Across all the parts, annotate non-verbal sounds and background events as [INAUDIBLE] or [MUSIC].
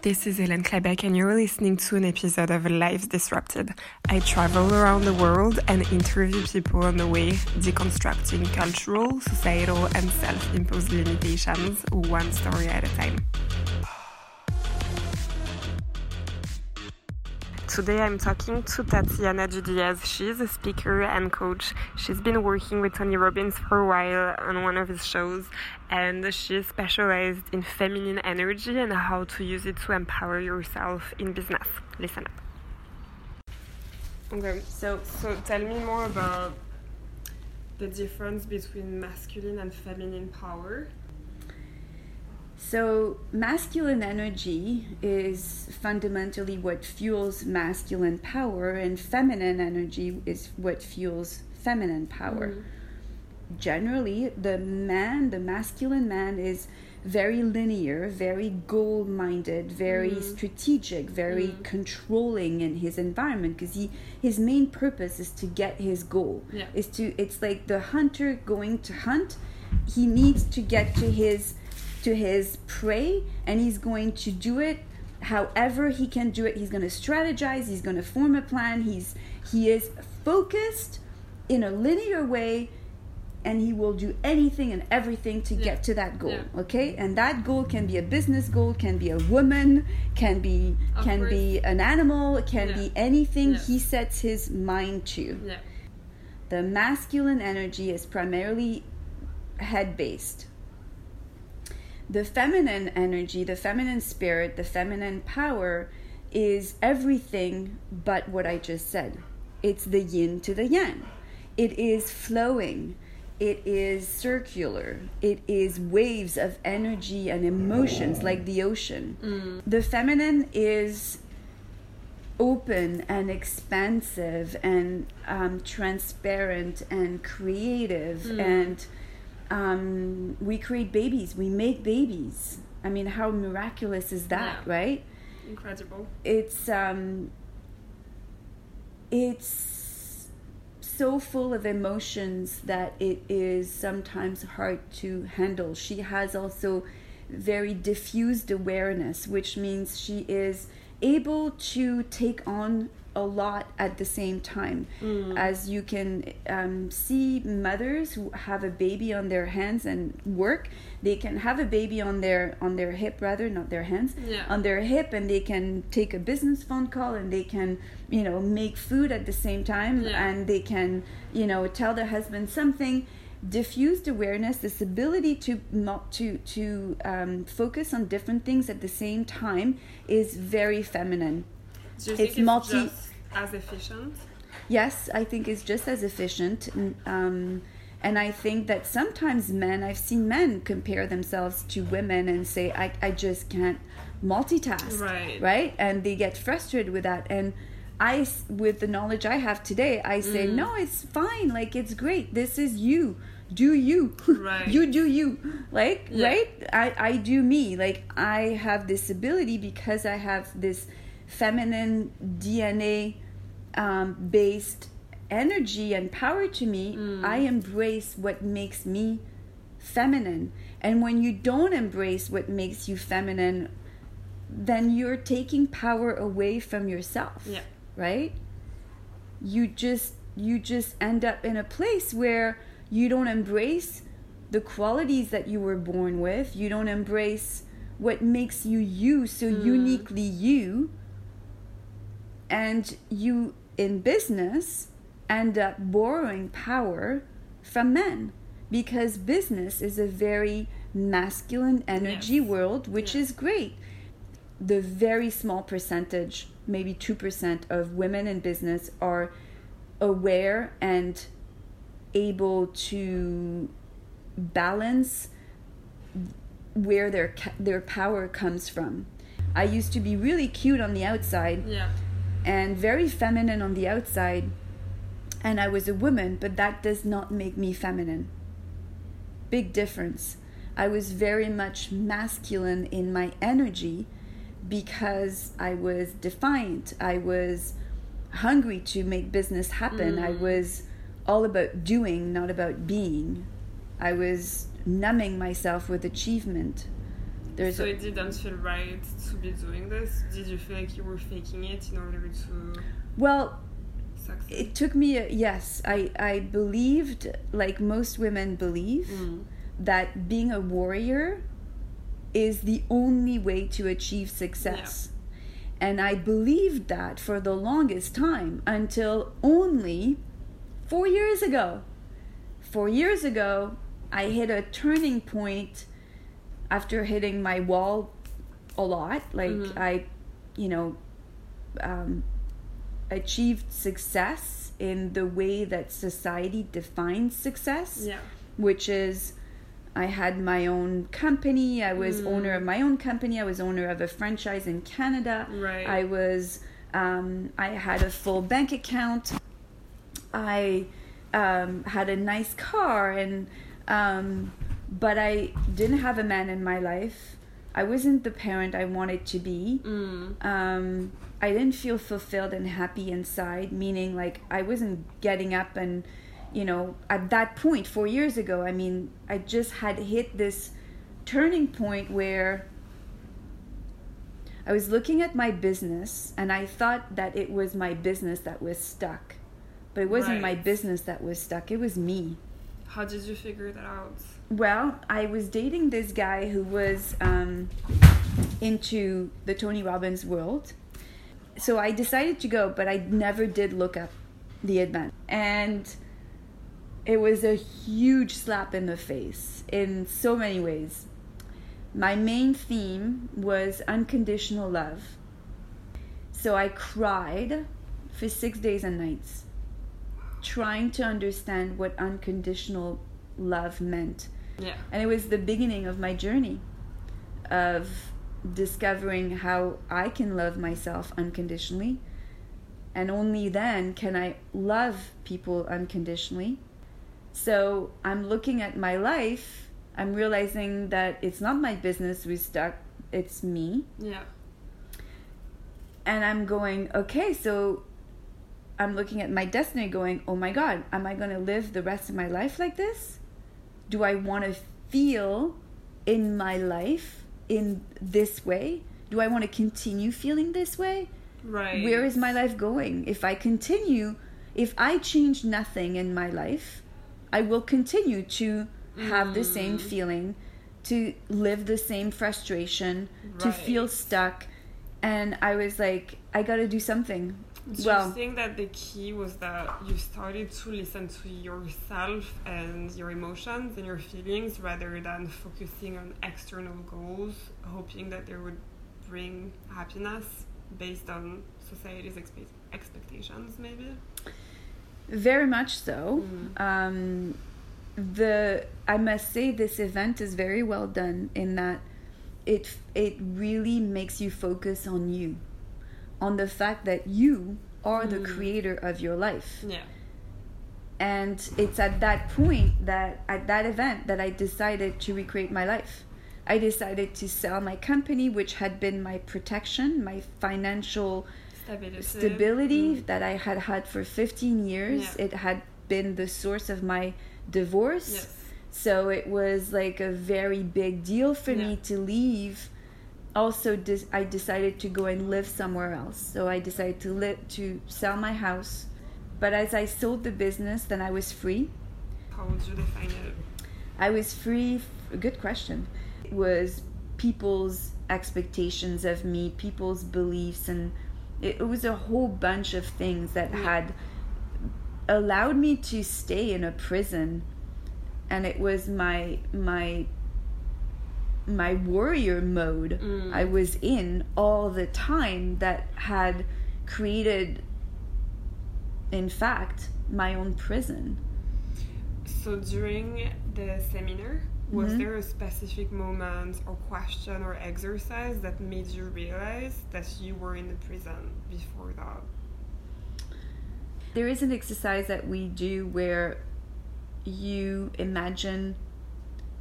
This is Hélène Klebeck, and you're listening to an episode of Lives Disrupted. I travel around the world and interview people on the way, deconstructing cultural, societal, and self imposed limitations one story at a time. Today I'm talking to Tatiana Diaz. She's a speaker and coach. She's been working with Tony Robbins for a while on one of his shows, and she's specialized in feminine energy and how to use it to empower yourself in business. Listen up. Okay, so so tell me more about the difference between masculine and feminine power so, masculine energy is fundamentally what fuels masculine power, and feminine energy is what fuels feminine power. Mm. Generally, the man, the masculine man, is very linear, very goal minded, very mm. strategic, very mm. controlling in his environment because he his main purpose is to get his goal. Yeah. Is to it's like the hunter going to hunt. He needs to get to his to his prey and he's going to do it however he can do it. He's going to strategize he's going to form a plan he's he is focused in a linear way and he will do anything and everything to yeah. get to that goal yeah. okay? And that goal can be a business goal can be a woman can be can be an animal can yeah. be anything he sets his mind to. The masculine energy is primarily head based the feminine energy, the feminine spirit, the feminine power is everything but what I just said. It's the yin to the yang. It is flowing. It is circular. It is waves of energy and emotions like the ocean. Mm. The feminine is open and expansive and um, transparent and creative mm. and um, we create babies, we make babies. I mean, how miraculous is that, yeah. right? Incredible. It's um, it's so full of emotions that it is sometimes hard to handle. She has also very diffused awareness, which means she is able to take on a lot at the same time. Mm. As you can um, see, mothers who have a baby on their hands and work, they can have a baby on their on their hip rather, not their hands, yeah. on their hip, and they can take a business phone call and they can you know make food at the same time, yeah. and they can you know tell their husband something diffused awareness this ability to not to to um, focus on different things at the same time is very feminine it's multi as efficient yes i think it's just as efficient um, and i think that sometimes men i've seen men compare themselves to women and say i, I just can't multitask right right and they get frustrated with that and I, with the knowledge I have today, I say, mm. no, it's fine. Like, it's great. This is you. Do you. [LAUGHS] Right. you do you. Like, yeah. right? I, I do me. Like, I have this ability because I have this feminine DNA um, based energy and power to me. Mm. I embrace what makes me feminine. And when you don't embrace what makes you feminine, then you're taking power away from yourself. Yeah right? You just you just end up in a place where you don't embrace the qualities that you were born with. You don't embrace what makes you you so mm. uniquely you. And you in business end up borrowing power from men because business is a very masculine energy yes. world, which yes. is great. The very small percentage maybe 2% of women in business are aware and able to balance where their their power comes from. I used to be really cute on the outside yeah. And very feminine on the outside and I was a woman, but that does not make me feminine. Big difference. I was very much masculine in my energy because I was defiant. I was hungry to make business happen. Mm. I was all about doing, not about being. I was numbing myself with achievement. There's so a- it didn't feel right to be doing this. Did you feel like you were faking it in order to well, succeed? it took me a, yes i i believed like most women believe Mm. that being a warrior is the only way to achieve success and i believed that for the longest time until only 4 years ago 4 years ago i hit a turning point after hitting my wall a lot like Mhm. i you know um, achieved success in the way that society defines success, Yeah. which is I had my own company, I was Mm. owner of my own company, I was owner of a franchise in Canada. Right. I was um, I had a full bank account. I um, had a nice car and um, but I didn't have a man in my life. I wasn't the parent I wanted to be Mm. um, I didn't feel fulfilled and happy inside, meaning like I wasn't getting up and, you know, at that point, four years ago, I mean, I just had hit this turning point where I was looking at my business and I thought that it was my business that was stuck. But it wasn't my business that was stuck, it was me. How did you figure that out? Well, I was dating this guy who was um, into the Tony Robbins world. So I decided to go, but I never did look up the event. And it was a huge slap in the face in so many ways. My main theme was unconditional love. So I cried for six days and nights trying to understand what unconditional love meant. Yeah. And it was the beginning of my journey of discovering how I can love myself unconditionally. And only then can I love people unconditionally. So I'm looking at my life, I'm realizing that it's not my business who's stuck, it's me. Yeah. And I'm going, okay, so I'm looking at my destiny going, oh my God, am I going to live the rest of my life like this? Do I want to feel in my life in this way? Do I want to continue feeling this way? Right. Where is my life going? If I continue, if I change nothing in my life, I will continue to have the same Mm. feeling, to live the same frustration, to feel stuck. And I was like, I got to do something. Do well, you think that the key was that you started to listen to yourself and your emotions and your feelings rather than focusing on external goals, hoping that they would bring happiness based on society's expe- expectations, maybe? Very much so. Mm. Um, the I must say this event is very well done in that it it really makes you focus on you, on the fact that you are the Mm. creator of your life. Yeah. And it's at that point that at that event that I decided to recreate my life. I decided to sell my company, which had been my protection, my financial Stability. stability Mm. that I had had for 15 years. Yeah. It had been the source of my divorce. Yes. So it was like a very big deal for Yeah. me to leave. Also, dis- I decided to go and live somewhere else. So I decided to live to sell my house. But as I sold the business, then I was free. How would you define it? I was free. F- good question. It was people's expectations of me, people's beliefs, and it, was a whole bunch of things that Yeah. had allowed me to stay in a prison. And it was my my my warrior mode Mm. I was in all the time that had created, in fact, my own prison. So during the seminar, was Mhm. there a specific moment or question or exercise that made you realize that you were in the prison before that? There is an exercise that we do where you imagine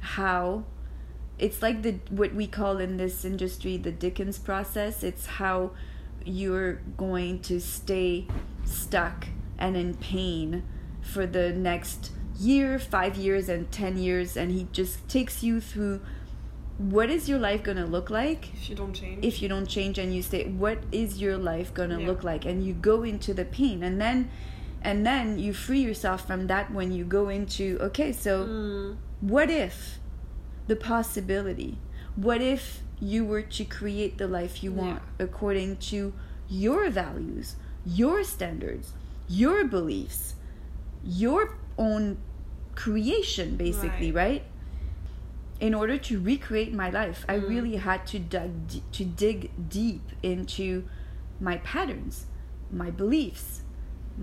how it's like the what we call in this industry the Dickens process. It's how you're going to stay stuck and in pain for the next year, five years, and ten years, and he just takes you through what is your life going to look like if you don't change if you don't change and you say what is your life going to Yeah. look like and you go into the pain and then and then you free yourself from that when you go into okay so Mm. what if the possibility. What if you were to create the life you want according to your values your standards your beliefs your own creation basically right, in order to recreate my life i Mm. really had to dig d- to dig deep into my patterns my beliefs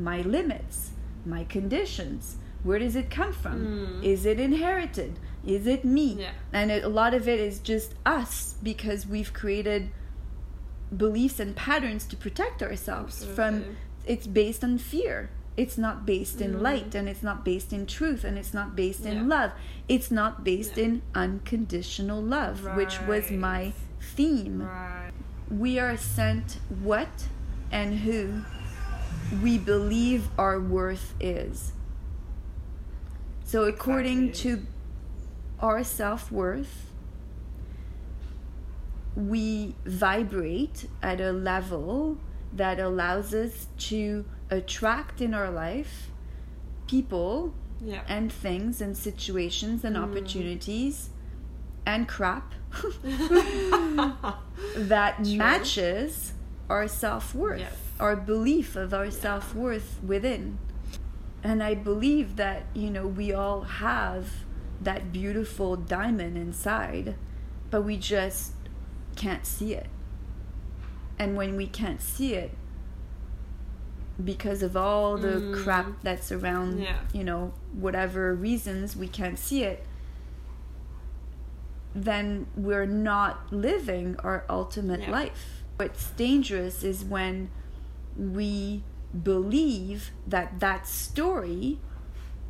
my limits my conditions where does it come from Mm. is it inherited is it me Yeah. and it, a lot of it is just us because we've created beliefs and patterns to protect ourselves from it's based on fear it's not based in Mhm. light and it's not based in truth and it's not based in love it's not based Yeah. in unconditional love which was my theme right we are sent what and who we believe our worth is. So, according Exactly. to our self worth, we vibrate at a level that allows us to attract in our life people yeah and things and situations and Mm. opportunities and crap [LAUGHS] that True. matches our self worth, Yes. our belief of our self worth within. And I believe that, you know, we all have that beautiful diamond inside, but we just can't see it. And when we can't see it, because of all the Mm. crap that's around, Yeah. you know, whatever reasons we can't see it, then we're not living our ultimate Yeah. life. What's dangerous is when we believe that that story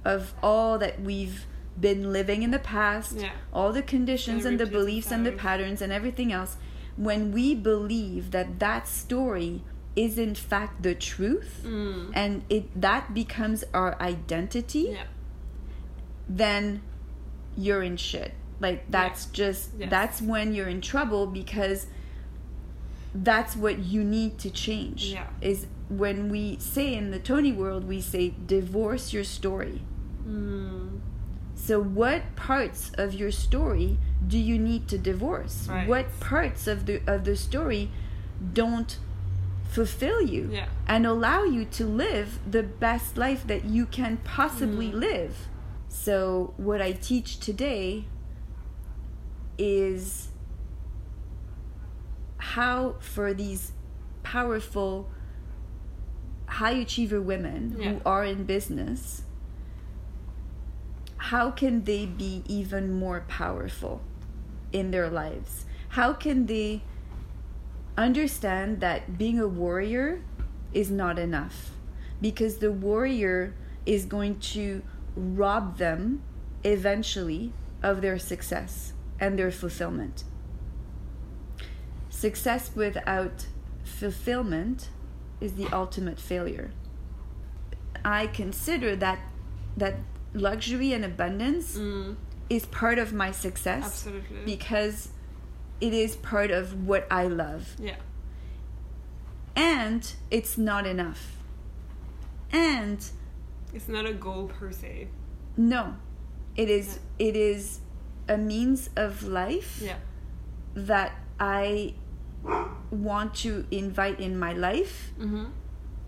of all that we've been living in the past, Yeah. all the conditions and the beliefs and the patterns and everything else, when we believe that that story is in fact the truth Mm. and it that becomes our identity, yeah then you're in shit. Like that's just Yes. that's when you're in trouble because that's what you need to change. Yeah. Is when we say in the Tony world we say divorce your story. Mm. So what parts of your story do you need to divorce? Right. What parts of the of the story don't fulfill you Yeah. and allow you to live the best life that you can possibly Mm. live? So what I teach today is how for these powerful high achiever women Yeah. who are in business how can they be even more powerful in their lives? How can they understand that being a warrior is not enough? Because the warrior is going to rob them eventually of their success and their fulfillment. Success without fulfillment is the ultimate failure. I consider that that luxury and abundance Mm. is part of my success absolutely because it is part of what I love. yeah And it's not enough. And it's not a goal per se no, it is it is a means of life yeah that I want to invite in my life mm-hmm.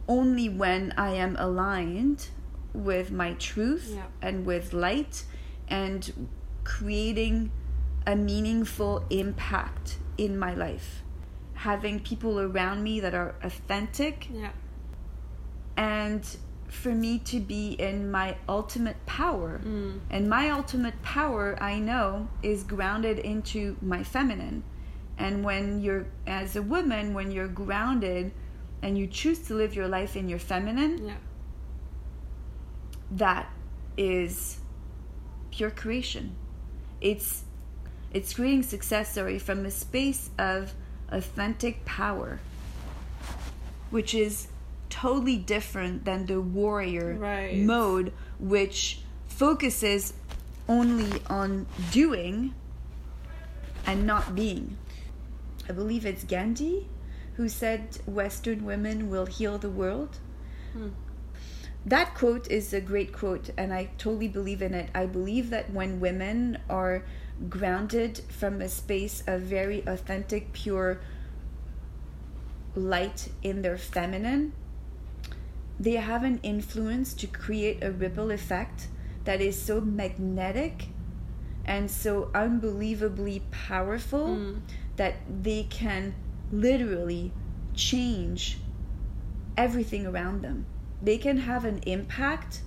only when I am aligned with my truth Yeah. and with light and creating a meaningful impact in my life. Having people around me that are authentic yeah and for me to be in my ultimate power. mm. And my ultimate power, I know, is grounded into my feminine. And when you're, as a woman, when you're grounded and you choose to live your life in your feminine, yeah that is pure creation. It's it's creating success story from a space of authentic power, which is totally different than the warrior Right. mode, which focuses only on doing and not being. I believe it's Gandhi who said Western women will heal the world. Hmm. That quote is a great quote, and I totally believe in it. I believe that when women are grounded from a space of very authentic, pure light in their feminine, they have an influence to create a ripple effect that is so magnetic and so unbelievably powerful mm. That they can literally change everything around them. They can have an impact,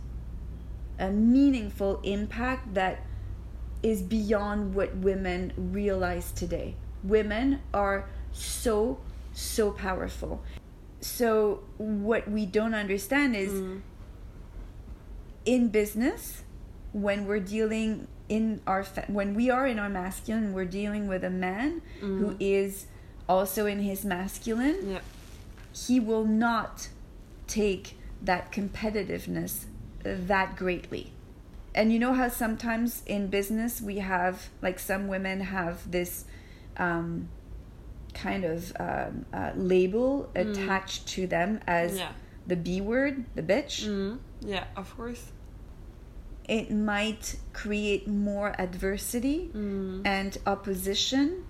a meaningful impact that is beyond what women realize today. Women are so, so powerful. So, what we don't understand is mm. in business, when we're dealing in our fa- when we are in our masculine we're dealing with a man mm. who is also in his masculine yeah. he will not take that competitiveness that greatly and you know how sometimes in business we have like some women have this um, kind of um, uh, label mm. attached to them as yeah. the b word the bitch mm. yeah of course it might create more adversity mm. and opposition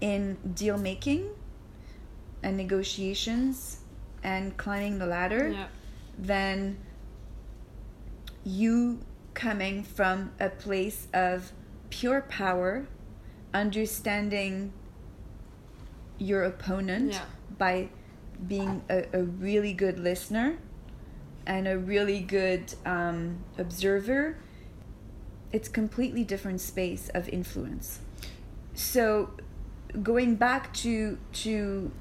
in deal making and negotiations and climbing the ladder than you coming from a place of pure power, understanding your opponent yeah. by being a, a really good listener and a really good um, observer, it's completely different space of influence. So, going back to to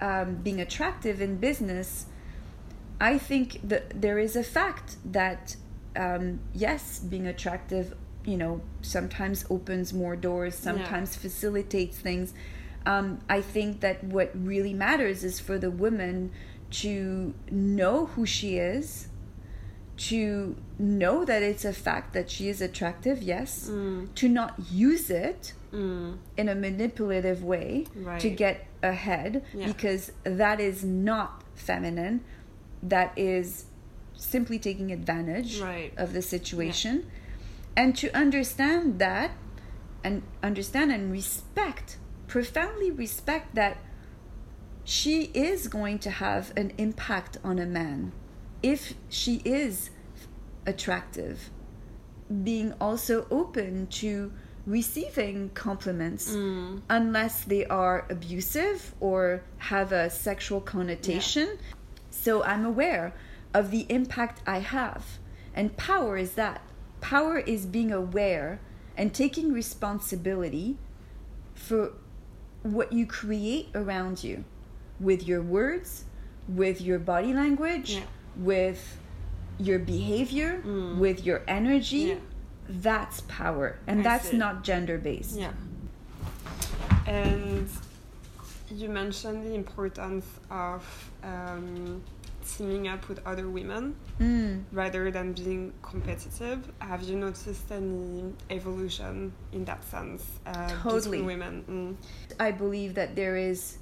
um, being attractive in business, I think that there is a fact that um, yes, being attractive, you know, sometimes opens more doors, sometimes facilitates things. Um, I think that what really matters is for the woman to know who she is, to know that it's a fact that she is attractive, yes, mm. to not use it mm. in a manipulative way right. to get ahead yeah. because that is not feminine. That is simply taking advantage right. of the situation. Yeah. And to understand that and understand and respect, profoundly respect that she is going to have an impact on a man. If she is attractive being also open to receiving compliments mm. unless they are abusive or have a sexual connotation. Yeah. so i'm aware of the impact i have. And power is that. Power is being aware and taking responsibility for what you create around you with your words, with your body language, yeah. with your behavior, mm. with your energy. Yeah. That's power. And I that's see. not gender based. Yeah. And you mentioned the importance of um, teaming up with other women mm. rather than being competitive. Have you noticed any evolution in that sense uh, Totally. between women? Mm. I believe that there is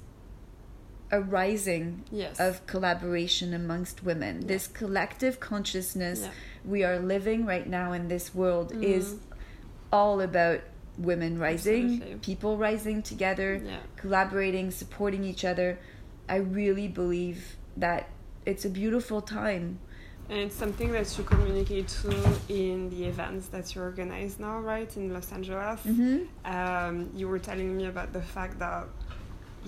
a rising Yes. of collaboration amongst women. This collective consciousness Yeah. we are living right now in this world Mm. is all about women rising, Absolutely. people rising together, Yeah. collaborating, supporting each other. I really believe that it's a beautiful time. And it's something that you communicate to in the events that you organize now, right, in Los Angeles. hmm Um, you were telling me about the fact that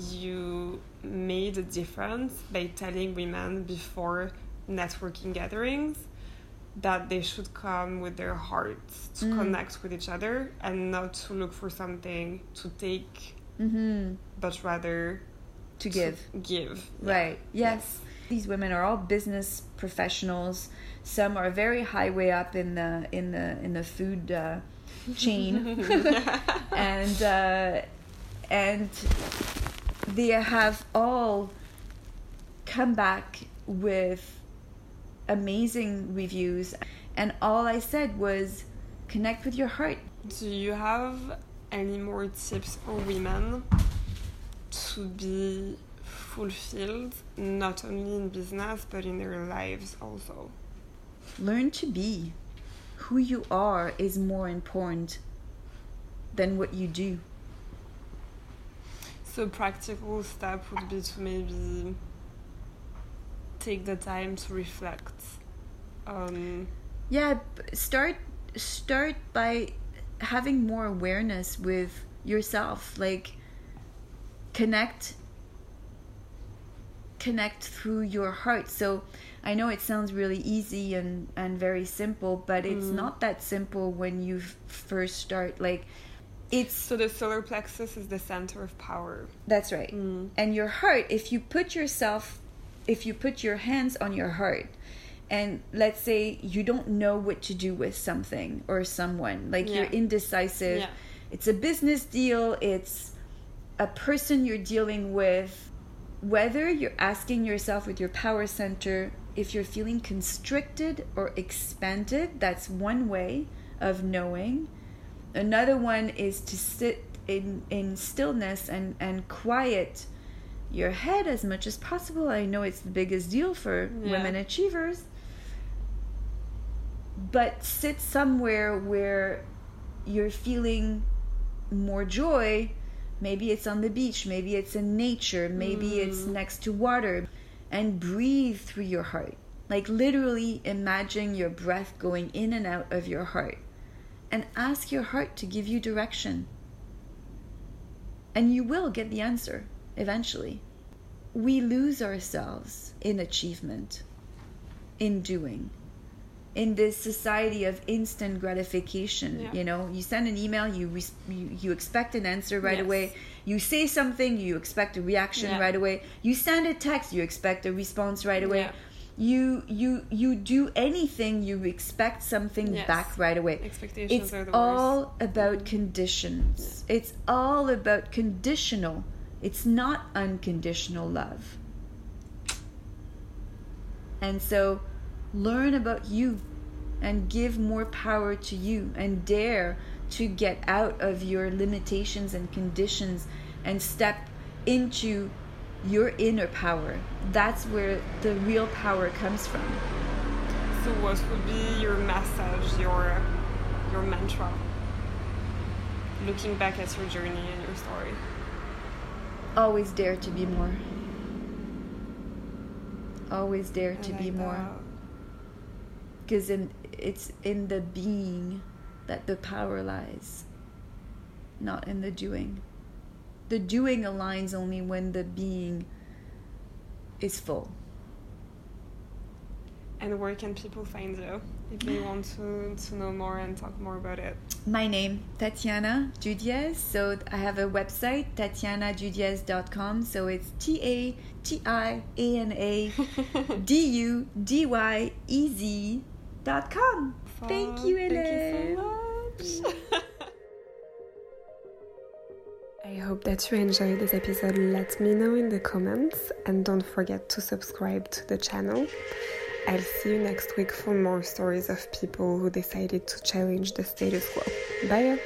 you made a difference by telling women before networking gatherings that they should come with their hearts to Mm. connect with each other and not to look for something to take, hmm but rather To give. give. Yeah. Right. Yes. These women are all business professionals. Some are very high way up in the in the in the food uh, chain, [LAUGHS] [LAUGHS] and uh, and they have all come back with amazing reviews. And all I said was, connect with your heart. Do you have any more tips for women to be fulfilled, not only in business but in their lives also? Learn to be. Who you are is more important than what you do. So practical step would be to maybe take the time to reflect. Um, yeah, start start by having more awareness with yourself. Like connect connect through your heart. So I know it sounds really easy and and very simple, but it's mm. not that simple when you first start like it's so the solar plexus is the center of power that's right mm. and your heart if you put yourself if you put your hands on your heart and let's say you don't know what to do with something or someone like yeah. you're indecisive yeah. it's a business deal it's a person you're dealing with whether you're asking yourself with your power center if you're feeling constricted or expanded that's one way of knowing Another one is to sit in, in stillness and, and quiet your head as much as possible. I know it's the biggest deal for yeah. women achievers. But sit somewhere where you're feeling more joy. Maybe it's on the beach, maybe it's in nature, maybe mm. it's next to water. And breathe through your heart. Like literally imagine your breath going in and out of your heart and ask your heart to give you direction. And you will get the answer eventually. We lose ourselves in achievement, in doing, in this society of instant gratification. Yeah. You know, you send an email, you, you, you expect an answer right yes. away. You say something, you expect a reaction yeah. right away. You send a text, you expect a response right away. Yeah you you you do anything you expect something yes. back right away. Expectations are the it's all about conditions. Yeah. it's all about conditional. It's not unconditional love. And so learn about you and give more power to you and dare to get out of your limitations and conditions and step into your inner power. That's where the real power comes from. So, what would be your message, your your mantra? Looking back at your journey and your story. Always dare to be more. Always dare to like be more. Because in it's in the being that the power lies, not in the doing the doing aligns only when the being is full. And where can people find you if they want to, to know more and talk more about it? My name, Tatiana Dudyez. So I have a website, tatianadudyez.com. So it's T A T I A N A D U D Y E Z dot com. [LAUGHS] Thank you, Ellen. Thank you so much. [LAUGHS] hope that you enjoyed this episode. Let me know in the comments and don't forget to subscribe to the channel. I'll see you next week for more stories of people who decided to challenge the status quo. Bye!